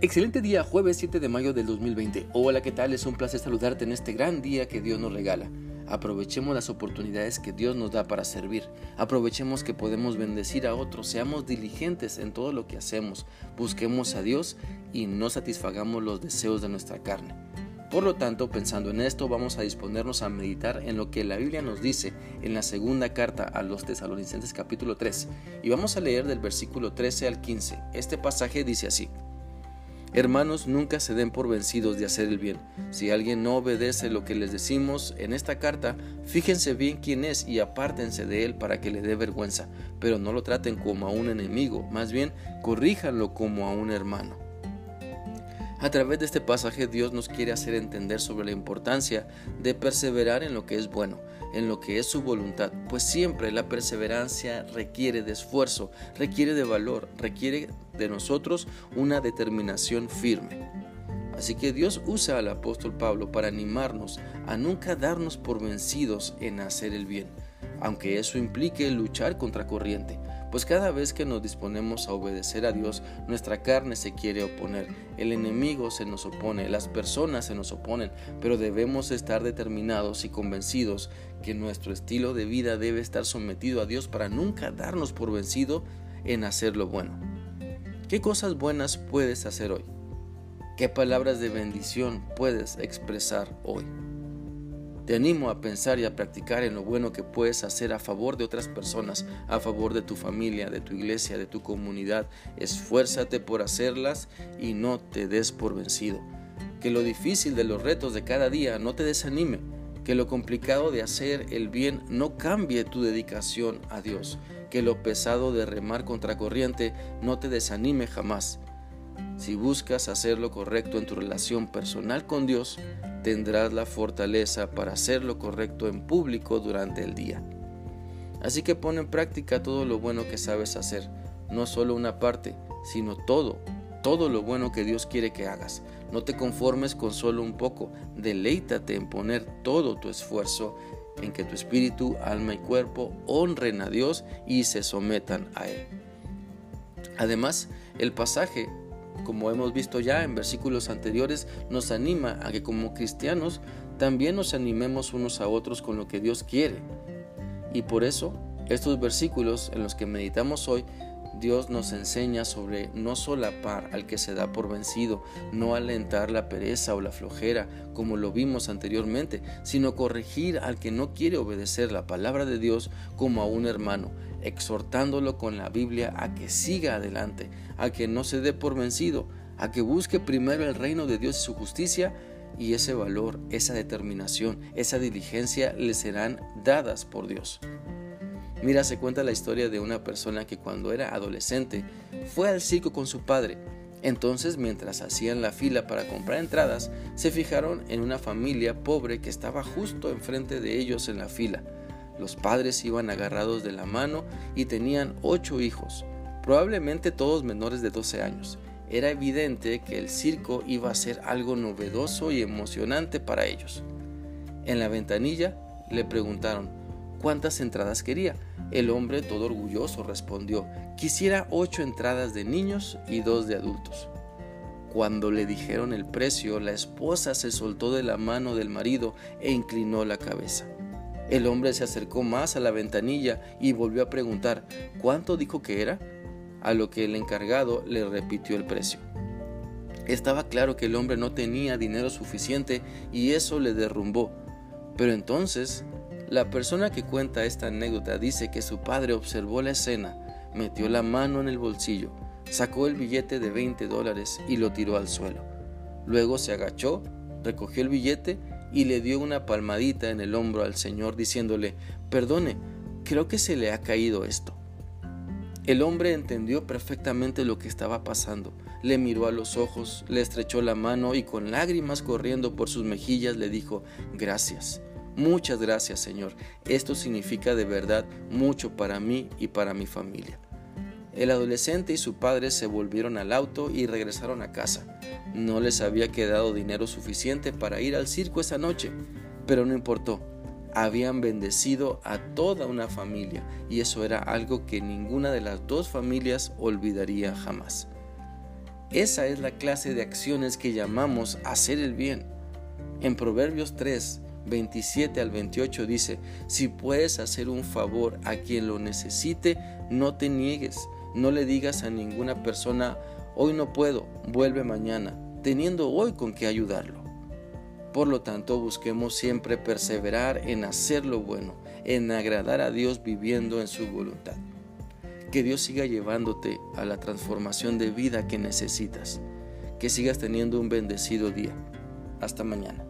Excelente día, jueves 7 de mayo del 2020. Hola, ¿qué tal? Es un placer saludarte en este gran día que Dios nos regala. Aprovechemos las oportunidades que Dios nos da para servir. Aprovechemos que podemos bendecir a otros. Seamos diligentes en todo lo que hacemos. Busquemos a Dios y no satisfagamos los deseos de nuestra carne. Por lo tanto, pensando en esto, vamos a disponernos a meditar en lo que la Biblia nos dice en la segunda carta a los tesalonicenses capítulo 3. Y vamos a leer del versículo 13 al 15. Este pasaje dice así. Hermanos, nunca se den por vencidos de hacer el bien. Si alguien no obedece lo que les decimos en esta carta, fíjense bien quién es y apártense de él para que le dé vergüenza, pero no lo traten como a un enemigo, más bien corríjanlo como a un hermano. A través de este pasaje Dios nos quiere hacer entender sobre la importancia de perseverar en lo que es bueno, en lo que es su voluntad, pues siempre la perseverancia requiere de esfuerzo, requiere de valor, requiere de nosotros una determinación firme. Así que Dios usa al apóstol Pablo para animarnos a nunca darnos por vencidos en hacer el bien, aunque eso implique luchar contra corriente, pues cada vez que nos disponemos a obedecer a Dios, nuestra carne se quiere oponer, el enemigo se nos opone, las personas se nos oponen, pero debemos estar determinados y convencidos que nuestro estilo de vida debe estar sometido a Dios para nunca darnos por vencido en hacer lo bueno. ¿Qué cosas buenas puedes hacer hoy? ¿Qué palabras de bendición puedes expresar hoy? Te animo a pensar y a practicar en lo bueno que puedes hacer a favor de otras personas, a favor de tu familia, de tu iglesia, de tu comunidad. Esfuérzate por hacerlas y no te des por vencido. Que lo difícil de los retos de cada día no te desanime. Que lo complicado de hacer el bien no cambie tu dedicación a Dios. Que lo pesado de remar contra corriente no te desanime jamás. Si buscas hacer lo correcto en tu relación personal con Dios, tendrás la fortaleza para hacer lo correcto en público durante el día. Así que pon en práctica todo lo bueno que sabes hacer, no solo una parte, sino todo, todo lo bueno que Dios quiere que hagas. No te conformes con solo un poco, deleítate en poner todo tu esfuerzo en que tu espíritu, alma y cuerpo honren a Dios y se sometan a Él. Además, el pasaje como hemos visto ya en versículos anteriores, nos anima a que como cristianos también nos animemos unos a otros con lo que Dios quiere. Y por eso, estos versículos en los que meditamos hoy, Dios nos enseña sobre no solapar al que se da por vencido, no alentar la pereza o la flojera, como lo vimos anteriormente, sino corregir al que no quiere obedecer la palabra de Dios como a un hermano, exhortándolo con la Biblia a que siga adelante, a que no se dé por vencido, a que busque primero el reino de Dios y su justicia, y ese valor, esa determinación, esa diligencia le serán dadas por Dios. Mira, se cuenta la historia de una persona que cuando era adolescente fue al circo con su padre. Entonces, mientras hacían la fila para comprar entradas, se fijaron en una familia pobre que estaba justo enfrente de ellos en la fila. Los padres iban agarrados de la mano y tenían ocho hijos, probablemente todos menores de 12 años. Era evidente que el circo iba a ser algo novedoso y emocionante para ellos. En la ventanilla le preguntaron cuántas entradas quería. El hombre, todo orgulloso, respondió, quisiera ocho entradas de niños y dos de adultos. Cuando le dijeron el precio, la esposa se soltó de la mano del marido e inclinó la cabeza. El hombre se acercó más a la ventanilla y volvió a preguntar, ¿cuánto dijo que era? A lo que el encargado le repitió el precio. Estaba claro que el hombre no tenía dinero suficiente y eso le derrumbó. Pero entonces, la persona que cuenta esta anécdota dice que su padre observó la escena, metió la mano en el bolsillo, sacó el billete de 20 dólares y lo tiró al suelo. Luego se agachó, recogió el billete y le dio una palmadita en el hombro al Señor diciéndole, perdone, creo que se le ha caído esto. El hombre entendió perfectamente lo que estaba pasando, le miró a los ojos, le estrechó la mano y con lágrimas corriendo por sus mejillas le dijo, gracias, muchas gracias Señor, esto significa de verdad mucho para mí y para mi familia. El adolescente y su padre se volvieron al auto y regresaron a casa. No les había quedado dinero suficiente para ir al circo esa noche, pero no importó. Habían bendecido a toda una familia y eso era algo que ninguna de las dos familias olvidaría jamás. Esa es la clase de acciones que llamamos hacer el bien. En Proverbios 3, 27 al 28 dice, si puedes hacer un favor a quien lo necesite, no te niegues, no le digas a ninguna persona, hoy no puedo, vuelve mañana, teniendo hoy con qué ayudarlo. Por lo tanto, busquemos siempre perseverar en hacer lo bueno, en agradar a Dios viviendo en su voluntad. Que Dios siga llevándote a la transformación de vida que necesitas. Que sigas teniendo un bendecido día. Hasta mañana.